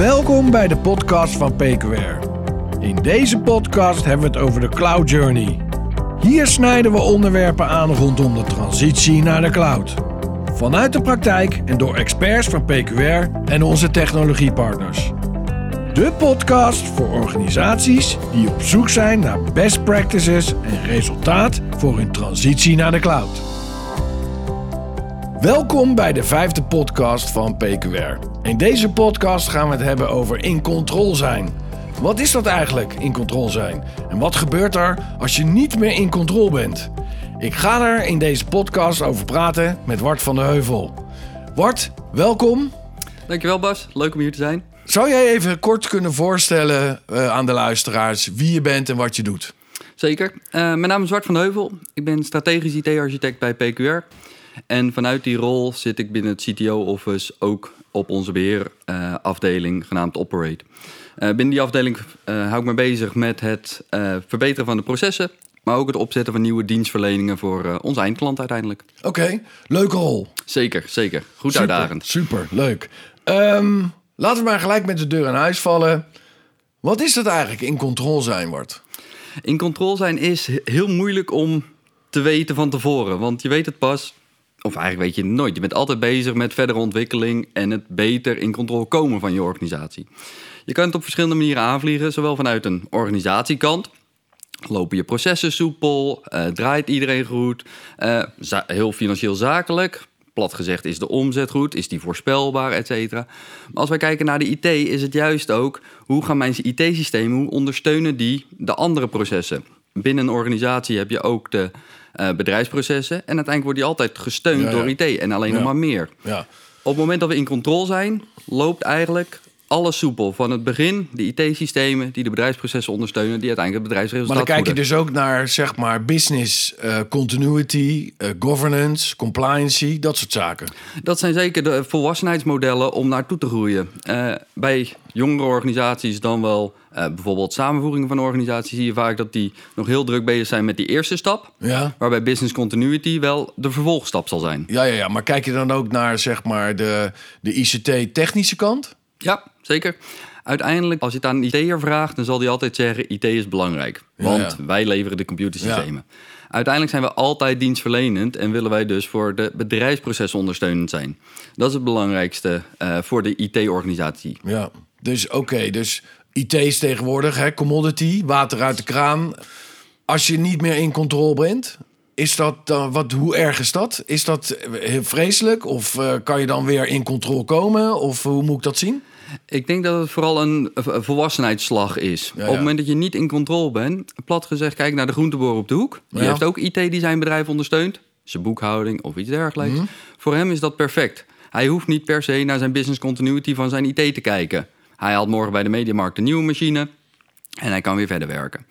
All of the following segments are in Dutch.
Welkom bij de podcast van PQR. In deze podcast hebben we het over de Cloud Journey. Hier snijden we onderwerpen aan rondom de transitie naar de cloud. Vanuit de praktijk en door experts van PQR en onze technologiepartners. De podcast voor organisaties die op zoek zijn naar best practices en resultaat voor hun transitie naar de cloud. Welkom bij de vijfde podcast van PQR. In deze podcast gaan we het hebben over in control zijn. Wat is dat eigenlijk, in control zijn? En wat gebeurt er als je niet meer in control bent? Ik ga er in deze podcast over praten met Wart van de Heuvel. Wart, welkom. Dankjewel Bas, leuk om hier te zijn. Zou jij even kort kunnen voorstellen uh, aan de luisteraars wie je bent en wat je doet? Zeker. Uh, mijn naam is Wart van de Heuvel. Ik ben strategisch IT-architect bij PQR. En vanuit die rol zit ik binnen het CTO-office ook op onze beheerafdeling uh, genaamd Operate. Uh, binnen die afdeling uh, hou ik me bezig met het verbeteren van de processen, maar ook het opzetten van nieuwe dienstverleningen voor onze eindklant uiteindelijk. Oké, okay, leuke rol. Zeker, zeker. Goed super, uitdagend. Super, leuk. Um, laten we maar gelijk met de deur in huis vallen. Wat is dat eigenlijk in controle zijn, Wart? In controle zijn is heel moeilijk om te weten van tevoren, want je weet het pas of eigenlijk weet je het nooit. Je bent altijd bezig met verdere ontwikkeling en het beter in controle komen van je organisatie. Je kan het op verschillende manieren aanvliegen, zowel vanuit een organisatiekant. Lopen je processen soepel? Uh, draait iedereen goed? Uh, heel financieel zakelijk. Plat gezegd, is de omzet goed? Is die voorspelbaar, et cetera? Maar als wij kijken naar de IT, is het juist ook... hoe gaan mijn IT-systemen, hoe ondersteunen die de andere processen? Binnen een organisatie heb je ook de uh, bedrijfsprocessen. En uiteindelijk wordt die altijd gesteund ja, ja. door IT en alleen nog maar meer. Op het moment dat we in controle zijn, loopt eigenlijk alles soepel. Van het begin, de IT-systemen die de bedrijfsprocessen ondersteunen, die uiteindelijk het bedrijfsresultaat Maar dan kijk je dus ook naar, zeg maar, business uh, continuity, uh, governance, compliancy, dat soort zaken. Dat zijn zeker de volwassenheidsmodellen om naartoe te groeien. Uh, bij jongere organisaties dan wel uh, bijvoorbeeld samenvoeringen van organisaties zie je vaak dat die nog heel druk bezig zijn met die eerste stap. Ja. Waarbij business continuity wel de vervolgstap zal zijn. Ja, ja, ja. maar kijk je dan ook naar zeg maar de, de ICT-technische kant? Ja, zeker. Uiteindelijk, als je het aan een IT'er vraagt, dan zal die altijd zeggen: IT is belangrijk. Want ja, wij leveren de computersystemen. Uiteindelijk zijn we altijd dienstverlenend en willen wij dus voor de bedrijfsprocessen ondersteunend zijn. Dat is het belangrijkste uh, voor de IT-organisatie. Ja, dus oké, okay, dus IT is tegenwoordig, hè, commodity, water uit de kraan. Als je niet meer in controle bent, is dat dan, wat, hoe erg is dat? Is dat heel vreselijk? Of uh, kan je dan weer in controle komen? Of hoe moet ik dat zien? Ik denk dat het vooral een volwassenheidsslag is. Ja, ja. Op het moment dat je niet in controle bent, plat gezegd, kijk naar de groenteboer op de hoek. Die ja. heeft ook IT die zijn bedrijf ondersteunt, zijn boekhouding of iets dergelijks. Mm -hmm. Voor hem is dat perfect. Hij hoeft niet per se naar zijn business continuity van zijn IT te kijken. Hij haalt morgen bij de Mediamarkt een nieuwe machine en hij kan weer verder werken.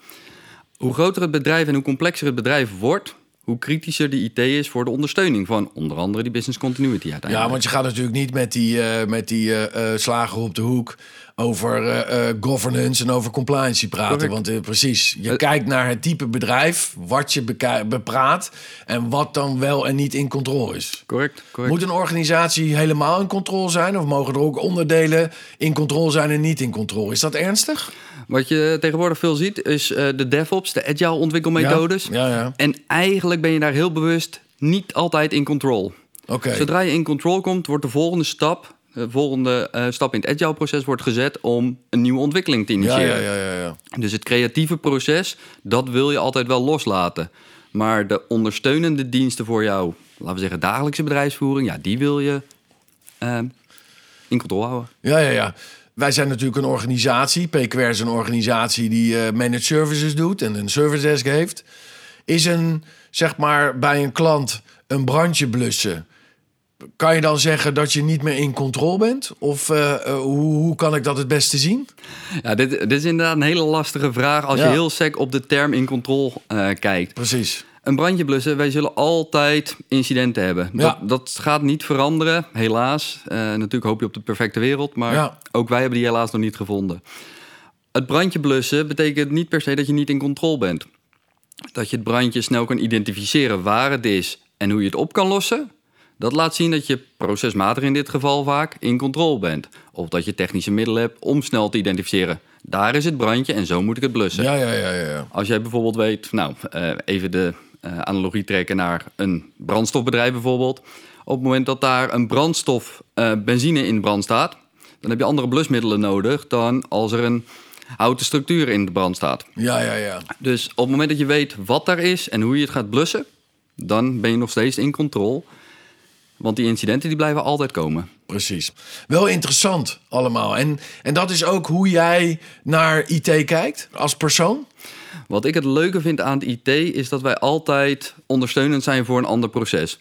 Hoe groter het bedrijf en hoe complexer het bedrijf wordt, hoe kritischer de IT is voor de ondersteuning van onder andere die business continuity uiteindelijk. Ja, want je gaat natuurlijk niet met die, uh, met die uh, slager op de hoek over uh, governance en over compliance praten. Correct. Want precies, je kijkt naar het type bedrijf, wat je bepraat en wat dan wel en niet in controle is. Correct, correct. Moet een organisatie helemaal in controle zijn of mogen er ook onderdelen in controle zijn en niet in controle? Is dat ernstig? Wat je tegenwoordig veel ziet is de DevOps, de agile ontwikkelmethodes. Ja, ja, ja. En eigenlijk ben je daar heel bewust niet altijd in control. Okay. Zodra je in control komt, wordt de volgende stap, volgende uh, stap in het agile proces wordt gezet om een nieuwe ontwikkeling te initiëren. Ja, ja, ja, ja, Dus het creatieve proces, dat wil je altijd wel loslaten. Maar de ondersteunende diensten voor jou, laten we zeggen dagelijkse bedrijfsvoering, ja, die wil je uh, in controle houden. Ja, ja, ja. Wij zijn natuurlijk een organisatie. PQR is een organisatie die uh, managed services doet en een service desk heeft. Is een, zeg maar, bij een klant een brandje blussen. Kan je dan zeggen dat je niet meer in controle bent? Of uh, uh, hoe, hoe, kan ik dat het beste zien? Ja, dit, dit is inderdaad een hele lastige vraag als ja. je heel sec op de term in controle kijkt. Precies een brandje blussen, wij zullen altijd incidenten hebben. Ja. Dat, dat, gaat niet veranderen, helaas. Uh, natuurlijk hoop je op de perfecte wereld, maar ja. ook wij hebben die helaas nog niet gevonden. Het brandje blussen betekent niet per se dat je niet in controle bent. Dat je het brandje snel kan identificeren waar het is en hoe je het op kan lossen. Dat laat zien dat je procesmatig in dit geval vaak in controle bent. Of dat je technische middelen hebt om snel te identificeren. Daar is het brandje en zo moet ik het blussen. Ja, ja, ja, ja. Als jij bijvoorbeeld weet, nou, eh, even de eh, analogie trekken naar een brandstofbedrijf bijvoorbeeld. Op het moment dat daar een brandstof eh, benzine in brand staat, dan heb je andere blusmiddelen nodig dan als er een houten structuur in de brand staat. Ja, ja, ja. Dus op het moment dat je weet wat daar is en hoe je het gaat blussen, dan ben je nog steeds in controle. Want die incidenten die blijven altijd komen. Precies. Wel interessant allemaal. En, en dat is ook hoe jij naar IT kijkt als persoon? Wat ik het leuke vind aan het IT is dat wij altijd ondersteunend zijn voor een ander proces.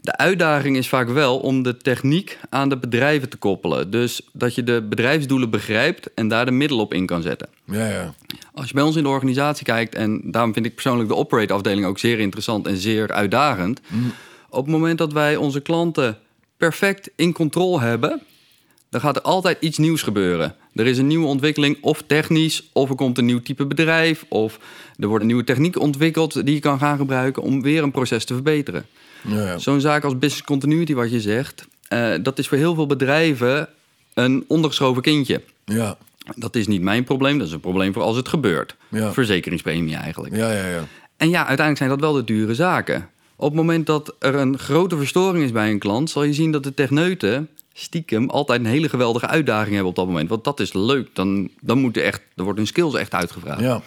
De uitdaging is vaak wel om de techniek aan de bedrijven te koppelen. Dus dat je de bedrijfsdoelen begrijpt en daar de middelen op in kan zetten. Ja, ja. Als je bij ons in de organisatie kijkt, en daarom vind ik persoonlijk de operate afdeling ook zeer interessant en zeer uitdagend. Op het moment dat wij onze klanten perfect in controle hebben, dan gaat er altijd iets nieuws gebeuren. Er is een nieuwe ontwikkeling, of technisch, of er komt een nieuw type bedrijf, of er wordt een nieuwe techniek ontwikkeld die je kan gaan gebruiken om weer een proces te verbeteren. ja, ja. Zo'n zaak als business continuity, wat je zegt, eh, dat is voor heel veel bedrijven een ondergeschoven kindje. Ja, Dat is niet mijn probleem, dat is een probleem voor als het gebeurt. Ja. Verzekeringspremie eigenlijk. ja, ja. ja. En ja, uiteindelijk zijn dat wel de dure zaken. Op het moment dat er een grote verstoring is bij een klant, zal je zien dat de techneuten stiekem altijd een hele geweldige uitdaging hebben op dat moment. Want dat is leuk. Dan, dan moeten echt, er wordt hun skills echt uitgevraagd. ja.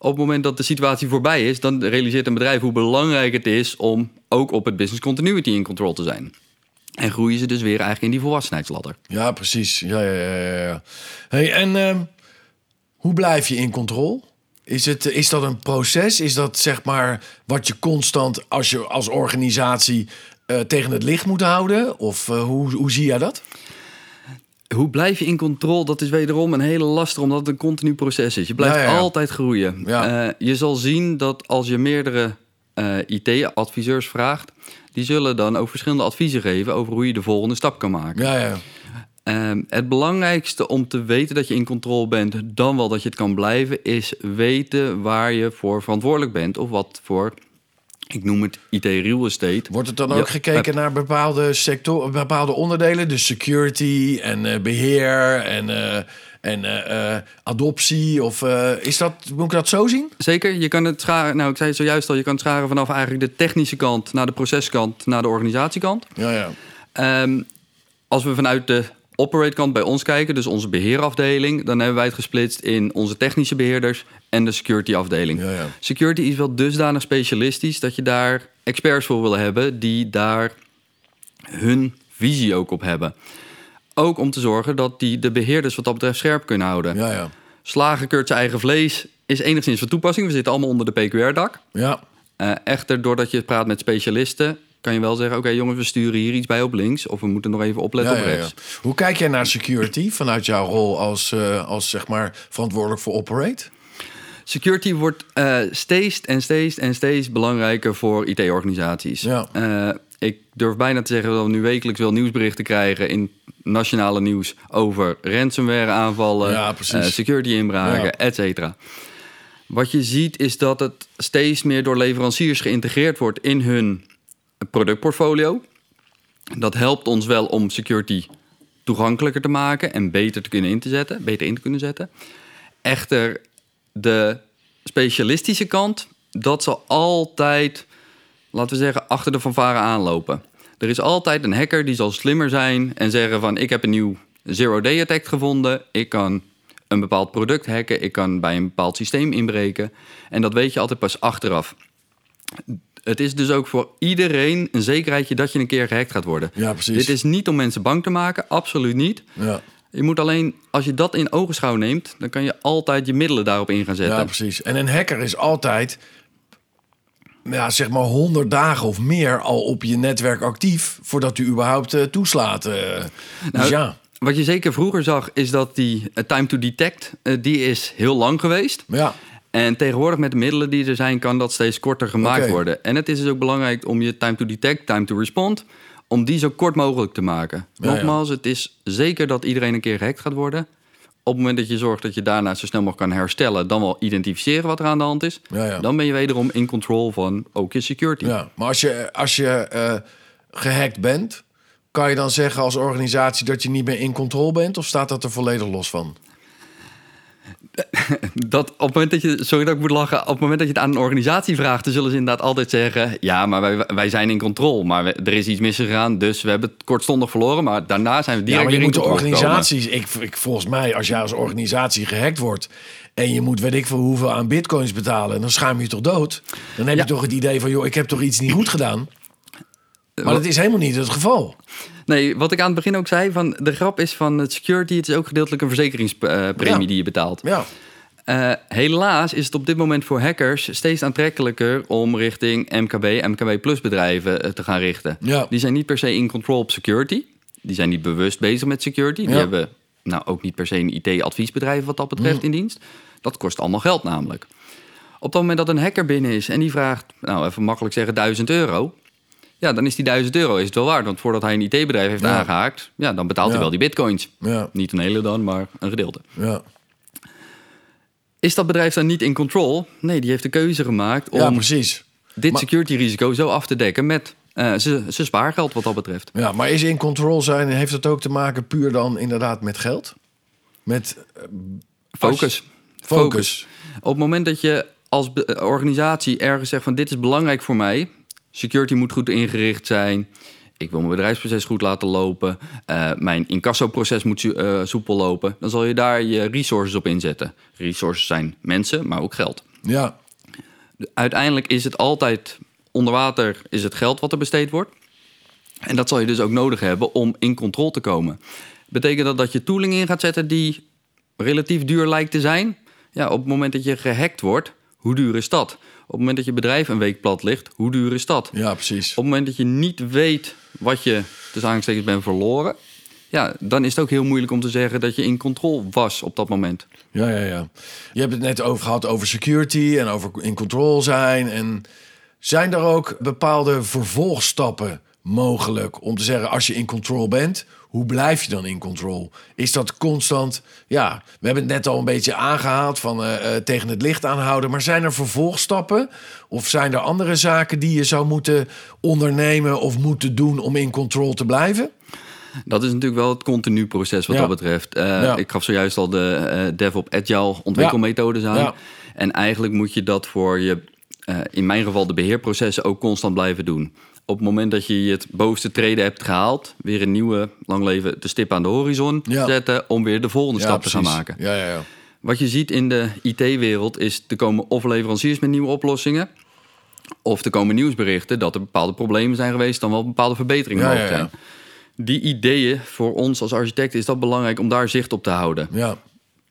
Op het moment dat de situatie voorbij is, dan realiseert een bedrijf hoe belangrijk het is om ook op het business continuity in control te zijn. En groeien ze dus weer eigenlijk in die volwassenheidsladder. Ja, precies. Ja, ja, ja, ja. Hey, en ehm, hoe blijf je in controle? Is, het, is dat een proces? Is dat zeg maar wat je constant als je als organisatie eh, tegen het licht moet houden? Of eh, hoe, hoe zie jij dat? Hoe blijf je in controle? Dat is wederom een hele lastige, omdat het een continu proces is. Je blijft Ja, ja, ja. altijd groeien. Eh, je zal zien dat als je meerdere eh, IT-adviseurs vraagt, die zullen dan ook verschillende adviezen geven over hoe je de volgende stap kan maken. Ja, ja. Ehm, het belangrijkste om te weten dat je in controle bent, dan wel dat je het kan blijven, is weten waar je voor verantwoordelijk bent of wat voor, ik noem het IT real estate. Wordt het dan Ja, ook gekeken naar bepaalde sectoren, bepaalde onderdelen? Dus security en eh, beheer en, eh, en eh, eh, adoptie? Of eh, is dat, moet ik dat zo zien? Zeker, je kan het scharen, nou ik zei het zojuist al, je kan het scharen vanaf eigenlijk de technische kant naar de proceskant, naar de organisatiekant. Ja, ja. Ehm, als we vanuit de operate kant bij ons kijken, dus onze beheerafdeling, dan hebben wij het gesplitst in onze technische beheerders en de security afdeling. Ja, ja. Security is wel dusdanig specialistisch dat je daar experts voor wil hebben die daar hun visie ook op hebben. Ook om te zorgen dat die de beheerders wat dat betreft scherp kunnen houden. Ja, ja. Slagen keurt zijn eigen vlees is enigszins van toepassing. We zitten allemaal onder de PQR-dak. Ja, Eh, echter, doordat je praat met specialisten, kan je wel zeggen: Oké, jongens, we sturen hier iets bij op links. Of we moeten nog even opletten ja, op rechts. ja. Hoe kijk jij naar security vanuit jouw rol als, eh, als zeg maar verantwoordelijk voor operate? Security wordt eh, steeds en steeds en steeds belangrijker voor IT-organisaties. Ja. Eh, ik durf bijna te zeggen dat we nu wekelijks wel nieuwsberichten krijgen in nationale nieuws over ransomware aanvallen, Ja, security inbraken, Ja. et cetera. Wat je ziet is dat het steeds meer door leveranciers geïntegreerd wordt in hun productportfolio. Dat helpt ons wel om security toegankelijker te maken en beter te kunnen in te zetten, beter in te kunnen zetten. Echter, de specialistische kant, dat zal altijd, laten we zeggen, achter de fanfare aanlopen. Er is altijd een hacker die zal slimmer zijn en zeggen van ik heb een nieuw zero-day attack gevonden. Ik kan een bepaald product hacken, ik kan bij een bepaald systeem inbreken. En dat weet je altijd pas achteraf. Het is dus ook voor iedereen een zekerheidje dat je een keer gehackt gaat worden. Ja, precies. Dit is niet om mensen bang te maken, absoluut niet. Ja, Je moet alleen, als je dat in ogenschouw neemt, dan kan je altijd je middelen daarop in gaan zetten. ja, precies. En een hacker is altijd, ja, zeg maar 100 dagen of meer al op je netwerk actief voordat u überhaupt eh, toeslaat. eh. dus Nou, ja, Wat je zeker vroeger zag, is dat die eh, time to detect, die is heel lang geweest. ja, En tegenwoordig met de middelen die er zijn, kan dat steeds korter gemaakt worden. En het is dus ook belangrijk om je time to detect, time to respond, om die zo kort mogelijk te maken. Ja, Nogmaals, het is zeker dat iedereen een keer gehackt gaat worden. Op het moment dat je zorgt dat je daarna zo snel mogelijk kan herstellen, dan wel identificeren wat er aan de hand is, Ja, dan ben je wederom in control van ook je security. ja. Maar als je, als je eh, gehackt bent, kan je dan zeggen als organisatie dat je niet meer in control bent? Of staat dat er volledig los van? dat op het moment dat je, sorry dat ik moet lachen, op het moment dat je het aan een organisatie vraagt, dan zullen ze inderdaad altijd zeggen: Ja, maar wij, wij zijn in controle. Maar we- er is iets misgegaan, dus we hebben het kortstondig verloren. Maar daarna zijn we Ja, direct maar je weer moet in de organisaties... Ik, ik, volgens mij, als jij als organisatie gehackt wordt... en je moet weet ik veel hoeveel aan bitcoins betalen... dan schaam je je toch dood? Dan heb Ja. je toch het idee van... joh, ik heb toch iets niet goed gedaan? Maar dat is helemaal niet het geval. Nee, wat ik aan het begin ook zei, van de grap is van het security, het is ook gedeeltelijk een verzekeringspremie Ja. die je betaalt. Ja, Eh, helaas is het op dit moment voor hackers steeds aantrekkelijker om richting MKB, MKB plus bedrijven eh, te gaan richten. Ja. Die zijn niet per se in control op security. Die zijn niet bewust bezig met security. Die Ja. hebben nou ook niet per se een IT-adviesbedrijf wat dat betreft in dienst. Dat kost allemaal geld namelijk. Op het moment dat een hacker binnen is en die vraagt, nou even makkelijk zeggen, 1000 euro. Ja, dan is die 1000 euro is het wel waard. Want voordat hij een IT-bedrijf heeft Ja. aangehaakt, ja, dan betaalt hij wel die bitcoins. Niet een hele dan, maar een gedeelte. ja. Is dat bedrijf dan niet in control? Nee, die heeft de keuze gemaakt om ja precies. dit Maar- security risico zo af te dekken met zijn zijn spaargeld wat dat betreft. Ja, maar is in control zijn... heeft dat ook te maken puur dan inderdaad met geld? Met eh, Focus. focus. Op het moment dat je als eh, organisatie ergens zegt van dit is belangrijk voor mij, security moet goed ingericht zijn, ik wil mijn bedrijfsproces goed laten lopen, eh, mijn incassoproces moet eh, soepel lopen, dan zal je daar je resources op inzetten. Resources zijn mensen, maar ook geld. Ja, Uiteindelijk is het altijd onder water is het geld wat er besteed wordt. En dat zal je dus ook nodig hebben om in controle te komen. Betekent dat dat je tooling in gaat zetten die relatief duur lijkt te zijn? Ja, op het moment dat je gehackt wordt, hoe duur is dat? Op het moment dat je bedrijf een week plat ligt, hoe duur is dat? ja, precies. Op het moment dat je niet weet wat je tussen aanhalingstekens bent verloren, ja, dan is het ook heel moeilijk om te zeggen dat je in controle was op dat moment. Ja, ja, ja. Je hebt het net over gehad over security en over in control zijn. En zijn er ook bepaalde vervolgstappen mogelijk om te zeggen als je in control bent, hoe blijf je dan in control? Is dat constant? Ja, we hebben het net al een beetje aangehaald van eh, eh, tegen het licht aanhouden. Maar zijn er vervolgstappen of zijn er andere zaken die je zou moeten ondernemen of moeten doen om in control te blijven? Dat is natuurlijk wel het continu proces wat Ja. dat betreft. Eh, Ja. Ik gaf zojuist al de DevOps Agile ontwikkelmethodes aan. Ja. En eigenlijk moet je dat voor je, in mijn geval de beheerprocessen, ook constant blijven doen. Op het moment dat je het bovenste treden hebt gehaald, weer een nieuwe, lang leven, de stip aan de horizon Ja. zetten om weer de volgende stap te gaan maken. Ja, ja, ja. Wat je ziet in de IT-wereld is, er komen of leveranciers met nieuwe oplossingen, of er komen nieuwsberichten dat er bepaalde problemen zijn geweest, dan wel bepaalde verbeteringen Ja, mogelijk zijn. Die ideeën, voor ons als architect is dat belangrijk om daar zicht op te houden. ja.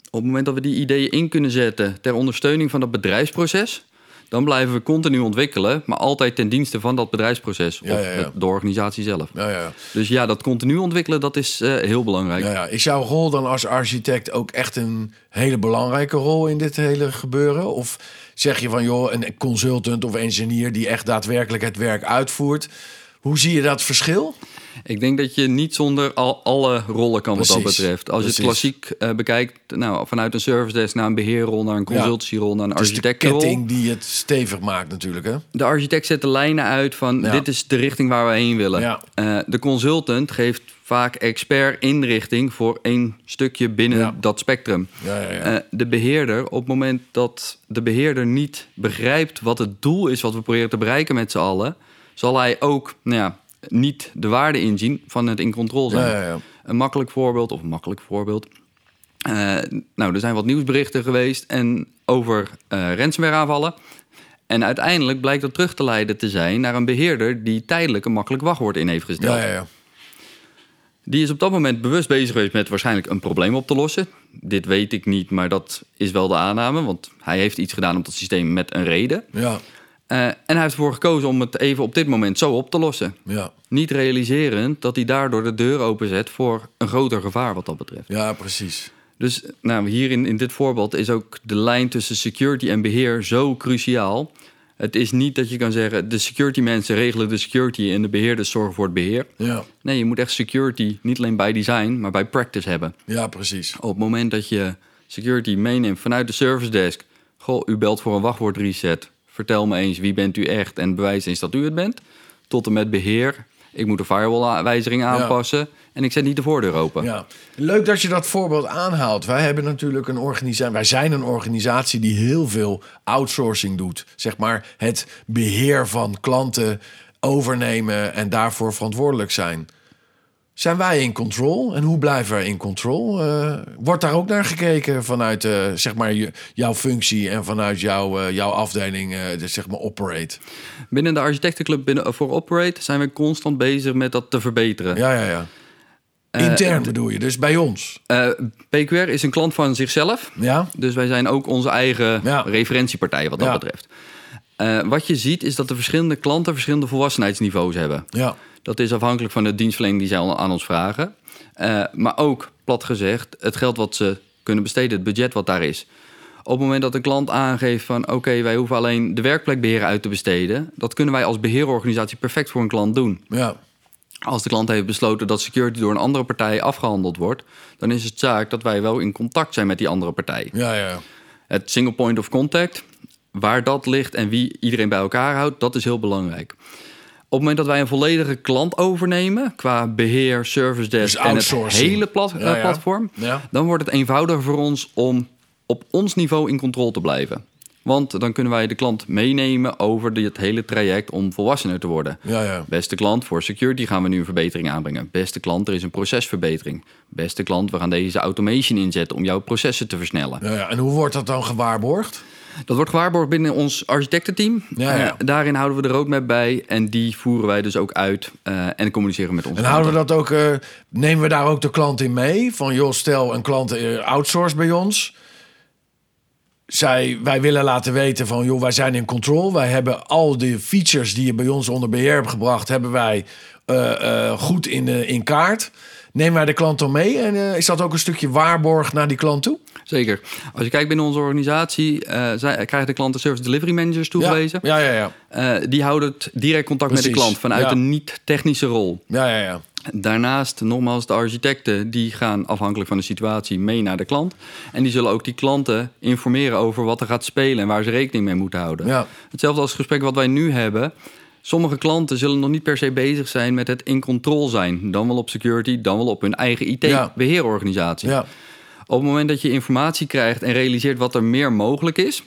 Op het moment dat we die ideeën in kunnen zetten ter ondersteuning van dat bedrijfsproces, dan blijven we continu ontwikkelen, maar altijd ten dienste van dat bedrijfsproces of ja, ja. het- de organisatie zelf. ja, ja, ja. Dus ja, dat continu ontwikkelen, dat is eh, heel belangrijk. Ja, ja. Is jouw rol dan als architect ook echt een hele belangrijke rol in dit hele gebeuren? Of zeg je van, joh, een consultant of engineer die echt daadwerkelijk het werk uitvoert? Hoe zie je dat verschil? Ik denk dat je niet zonder al, alle rollen kan wat dat betreft. Als je het klassiek eh, bekijkt, nou, vanuit een service desk naar een beheerrol, naar een consultancyrol, naar een Dus de architectenrol. ketting die het stevig maakt natuurlijk, hè? De architect zet de lijnen uit van dit is de richting waar we heen willen. Eh, de consultant geeft vaak expert inrichting voor één stukje binnen Ja. dat spectrum. Ja, ja, ja. Eh, de beheerder, op het moment dat de beheerder niet begrijpt wat het doel is wat we proberen te bereiken met z'n allen, zal hij ook nou ja, niet de waarde inzien van het in controle zijn. Ja, ja, ja. Een makkelijk voorbeeld, of een makkelijk voorbeeld. Eh, nou, er zijn wat nieuwsberichten geweest en over eh ransomware aanvallen. En uiteindelijk blijkt dat terug te leiden te zijn naar een beheerder die tijdelijk een makkelijk wachtwoord in heeft gesteld. ja, ja, ja. Die is op dat moment bewust bezig geweest met waarschijnlijk een probleem op te lossen. Dit weet ik niet, maar dat is wel de aanname, want hij heeft iets gedaan op dat systeem met een reden. Ja, Eh, en hij heeft ervoor gekozen om het even op dit moment zo op te lossen. ja, Niet realiserend dat hij daardoor de deur openzet voor een groter gevaar wat dat betreft. ja, precies. Dus nou, hier in, in dit voorbeeld is ook de lijn tussen security en beheer zo cruciaal. Het is niet dat je kan zeggen, de security mensen regelen de security en de beheerders zorgen voor het beheer. Ja, Nee, je moet echt security niet alleen bij design, maar bij practice hebben. ja, precies. Op het moment dat je security meeneemt vanuit de service desk. Goh, u belt voor een wachtwoord reset. Vertel me eens, wie bent u echt? En bewijs eens dat u het bent. Tot en met beheer Ik moet de firewall-wijziging aanpassen. En ik zet niet de voordeur open. Ja. Leuk dat je dat voorbeeld aanhaalt. Wij hebben natuurlijk een organisatie. Wij zijn een organisatie die heel veel outsourcing doet. Zeg maar het beheer van klanten overnemen en daarvoor verantwoordelijk zijn. Zijn wij in control en hoe blijven wij in control? Eh, wordt daar ook naar gekeken vanuit eh, zeg maar je- jouw functie en vanuit jouw, eh, jouw afdeling, de, zeg maar operate? Binnen de architectenclub binnen, voor Operate zijn we constant bezig met dat te verbeteren. Ja, ja, ja. Intern bedoel je, dus bij ons. PQR is een klant van zichzelf. Ja, Dus wij zijn ook onze eigen Ja. referentiepartij wat dat Ja. betreft. Wat je ziet is dat de verschillende klanten verschillende volwassenheidsniveaus hebben. ja, Dat is afhankelijk van de dienstverlening die zij aan ons vragen. Eh, maar ook, plat gezegd, het geld wat ze kunnen besteden, het budget wat daar is. Op het moment dat de klant aangeeft van... oké, wij hoeven alleen de werkplekbeheer uit te besteden... dat kunnen wij als beheerorganisatie perfect voor een klant doen. ja. Als de klant heeft besloten dat security door een andere partij afgehandeld wordt... dan is het zaak dat wij wel in contact zijn met die andere partij. Ja, ja. Het single point of contact, waar dat ligt en wie iedereen bij elkaar houdt, dat is heel belangrijk. Op het moment dat wij een volledige klant overnemen, qua beheer, service desk Dus en het hele plat- eh, Ja, ja. platform, Ja. dan wordt het eenvoudiger voor ons om op ons niveau in controle te blijven. Want dan kunnen wij de klant meenemen over het hele traject om volwassener te worden. Ja, ja. Beste klant, voor security gaan we nu een verbetering aanbrengen. Beste klant, er is een procesverbetering. Beste klant, we gaan deze automation inzetten om jouw processen te versnellen. Ja, ja. En hoe wordt dat dan gewaarborgd? Dat wordt gewaarborgd binnen ons architectenteam. Ja, ja. Eh, daarin houden we de roadmap bij en die voeren wij dus ook uit eh, en communiceren met onze En houden we dat ook, eh, nemen we daar ook de klant in mee? Van joh, stel een klant outsource bij ons. Zij, wij willen laten weten van joh, wij zijn in control. Wij hebben al de features die je bij ons onder beheer hebt gebracht, hebben wij goed in, in kaart. Nemen wij de klant dan mee? En eh, is dat ook een stukje waarborg naar die klant toe? Zeker. Als je kijkt binnen onze organisatie, eh, zij, krijgen de klanten service delivery managers toegewezen. Ja, ja, ja. Eh, die houden het direct contact met de klant vanuit Ja. een niet-technische rol. Ja, ja, ja. Daarnaast, nogmaals, de architecten die gaan afhankelijk van de situatie mee naar de klant. En die zullen ook die klanten informeren over wat er gaat spelen en waar ze rekening mee moeten houden. Ja. Hetzelfde als het gesprek wat wij nu hebben. Sommige klanten zullen nog niet per se bezig zijn met het in control zijn. Dan wel op security, dan wel op hun eigen. IT-beheerorganisatie. ja. Op het moment dat je informatie krijgt en realiseert wat er meer mogelijk is,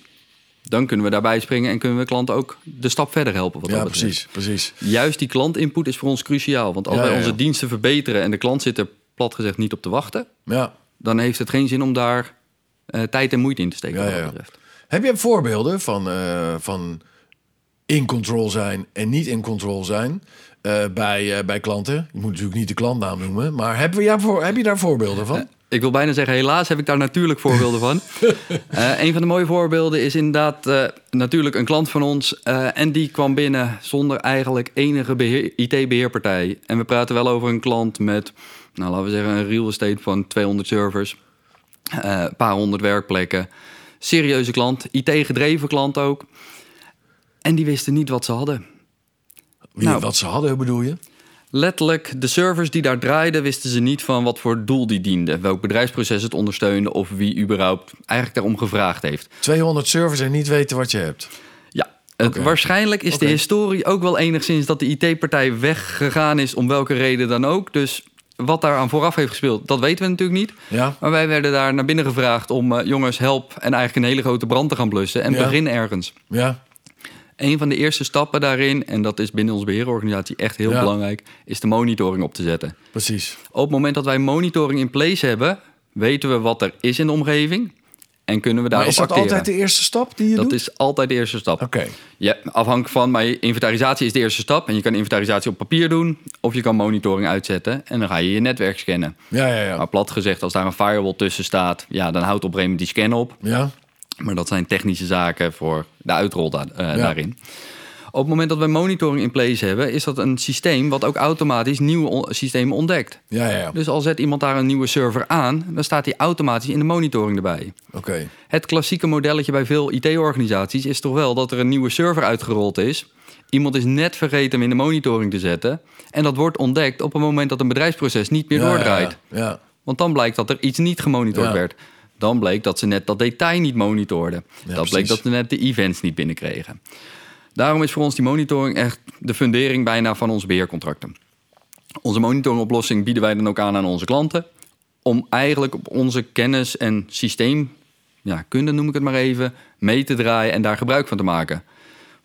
dan kunnen we daarbij springen en kunnen we klanten ook de stap verder helpen. Wat ja precies, precies. Juist die klantinput is voor ons cruciaal. Want als Ja, wij ja, ja. onze diensten verbeteren en de klant zit er plat gezegd niet op te wachten, Ja. dan heeft het geen zin om daar eh, tijd en moeite in te steken. Wat dat betreft. Heb je voorbeelden van, eh, van in control zijn en niet in control zijn eh, bij, eh, bij klanten? Je moet natuurlijk niet de klantnaam noemen, maar heb, je, voor, heb je daar voorbeelden van? Ik wil bijna zeggen, helaas heb ik daar natuurlijk voorbeelden van. Eh, een van de mooie voorbeelden is inderdaad eh, natuurlijk een klant van ons. eh, en die kwam binnen zonder eigenlijk enige beheer- IT-beheerpartij. En we praten wel over een klant met, nou, laten we zeggen, een real estate van 200 servers. eh, Een paar honderd werkplekken. Serieuze klant, IT-gedreven klant ook. En die wisten niet wat ze hadden. Wie, nou. wat ze hadden, bedoel je? Letterlijk, de servers die daar draaiden, wisten ze niet van wat voor doel die dienden. Welk bedrijfsproces het ondersteunde of wie überhaupt eigenlijk daarom gevraagd heeft. 200 servers en niet weten wat je hebt. Ja, het, waarschijnlijk is de historie ook wel enigszins dat de IT-partij weggegaan is om welke reden dan ook. Dus wat daar aan vooraf heeft gespeeld, dat weten we natuurlijk niet. Ja? Maar wij werden daar naar binnen gevraagd om eh, jongens help en eigenlijk een hele grote brand te gaan blussen. En Ja. begin ergens. Ja? Een van de eerste stappen daarin, en dat is binnen onze beheerorganisatie echt heel Ja. belangrijk, is de monitoring op te zetten. Precies. Op het moment dat wij monitoring in place hebben, weten we wat er is in de omgeving en kunnen we Maar daarop is dat acteren. altijd de eerste stap die je Dat doet? is altijd de eerste stap. Oké. Ja, afhankelijk van, maar inventarisatie is de eerste stap. En je kan inventarisatie op papier doen, of je kan monitoring uitzetten en dan ga je je netwerk scannen. Ja, ja, ja. Maar plat gezegd, als daar een firewall tussen staat, ja, dan houdt op een gegeven moment die scan op. Ja? Maar dat zijn technische zaken voor de uitrol da- eh, daarin. Op het moment dat we monitoring in place hebben, is dat een systeem wat ook automatisch nieuwe systemen ontdekt. Ja, ja, ja. Dus al zet iemand daar een nieuwe server aan, dan staat die automatisch in de monitoring erbij. Oké. Het klassieke modelletje bij veel IT-organisaties is toch wel dat er een nieuwe server uitgerold is. Iemand is net vergeten hem in de monitoring te zetten. En dat wordt ontdekt op het moment dat een bedrijfsproces niet meer doordraait. Ja, ja. Want dan blijkt dat er iets niet gemonitord werd. Dan bleek dat ze net dat detail niet monitorden. dat precies. bleek dat ze net de events niet binnenkregen. Daarom is voor ons die monitoring echt de fundering bijna van onze beheercontracten. Onze monitoringoplossing bieden wij dan ook aan aan onze klanten. Om eigenlijk op onze kennis en systeem, ja, kunde noem ik het maar even, mee te draaien en daar gebruik van te maken.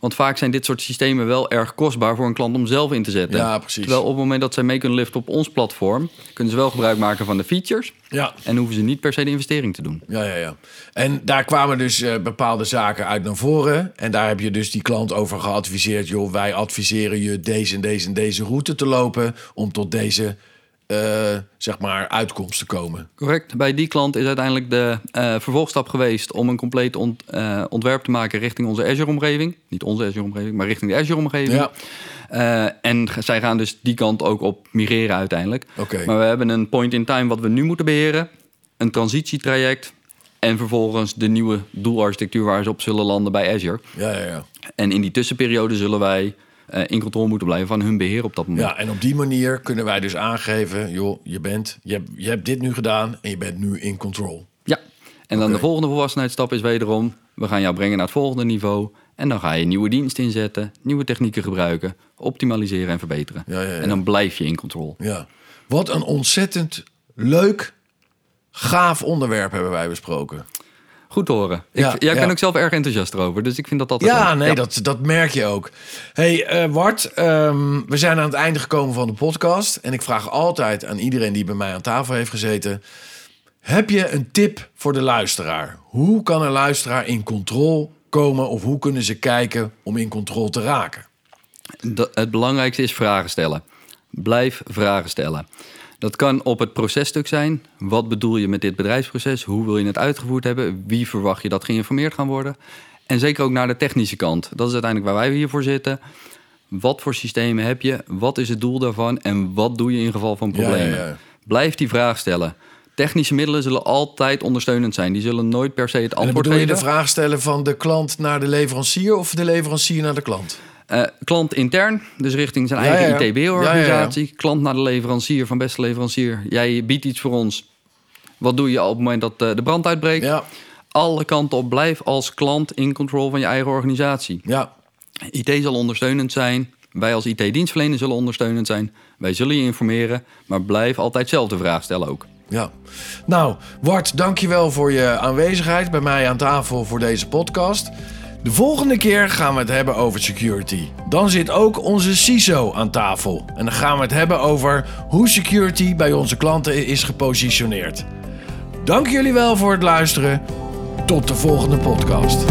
Want vaak zijn dit soort systemen wel erg kostbaar voor een klant om zelf in te zetten. Ja, precies. Terwijl op het moment dat zij mee kunnen liften op ons platform, kunnen ze wel gebruik maken van de features. Ja. En hoeven ze niet per se de investering te doen. Ja, ja, ja. En daar kwamen dus eh, bepaalde zaken uit naar voren. En daar heb je dus die klant over geadviseerd. Joh, wij adviseren je deze en deze en deze route te lopen. om tot deze, eh, zeg maar, uitkomst te komen. Correct. Bij die klant is uiteindelijk de eh, vervolgstap geweest om een compleet ont- eh, ontwerp te maken richting onze Azure-omgeving. Niet onze Azure-omgeving, maar richting de Azure-omgeving. Ja. En zij gaan dus die kant ook op migreren uiteindelijk. Maar we hebben een point in time wat we nu moeten beheren. Een transitietraject. En vervolgens de nieuwe doelarchitectuur waar ze op zullen landen bij Azure. Ja, ja, ja. En in die tussenperiode zullen wij eh, in controle moeten blijven van hun beheer op dat moment. Ja, en op die manier kunnen wij dus aangeven... joh, je, bent, je, hebt, je hebt dit nu gedaan en je bent nu in control. Ja, en dan de volgende volwassenheidsstap is wederom... we gaan jou brengen naar het volgende niveau... en dan ga je nieuwe diensten inzetten, nieuwe technieken gebruiken... optimaliseren en verbeteren. Ja, ja, ja. En dan blijf je in control. Ja. Wat een ontzettend leuk, gaaf onderwerp hebben wij besproken. Goed te horen. Ik, Ja, ik ja. ben ook zelf erg enthousiast erover, dus ik vind dat altijd Ja, leuk. nee, Dat, dat merk je ook. hey, eh Wart, ehm, we zijn aan het einde gekomen van de podcast. En ik vraag altijd aan iedereen die bij mij aan tafel heeft gezeten... heb je een tip voor de luisteraar? Hoe kan een luisteraar in controle komen... of hoe kunnen ze kijken om in controle te raken? Dat- het belangrijkste is vragen stellen. Blijf vragen stellen. Dat kan op het processtuk zijn. Wat bedoel je met dit bedrijfsproces? Hoe wil je het uitgevoerd hebben? Wie verwacht je dat geïnformeerd gaan worden? En zeker ook naar de technische kant. Dat is uiteindelijk waar wij hiervoor zitten. Wat voor systemen heb je? Wat is het doel daarvan? En wat doe je in geval van Ja, ja, problemen? ja. Blijf die vraag stellen. Technische middelen zullen altijd ondersteunend zijn. Die zullen nooit per se het antwoord bedoel je geven. de vraag stellen van de klant naar de leverancier... of de leverancier naar de klant? Eh, klant intern, dus richting zijn Ja, eigen ja. ITB-organisatie. Klant naar de leverancier van beste leverancier. Jij biedt iets voor ons. Wat doe je op het moment dat eh, de brand uitbreekt? Ja, Alle kanten op. Blijf als klant in control van je eigen organisatie. ja. IT zal ondersteunend zijn. Wij als IT-dienstverlener zullen ondersteunend zijn. Wij zullen je informeren, maar blijf altijd zelf de vraag stellen ook. Ja. Nou, Wart, dankjewel voor je aanwezigheid bij mij aan tafel voor deze podcast. De volgende keer gaan we het hebben over security. Dan zit ook onze CISO aan tafel. En dan gaan we het hebben over hoe security bij onze klanten is gepositioneerd. Dank jullie wel voor het luisteren. Tot de volgende podcast.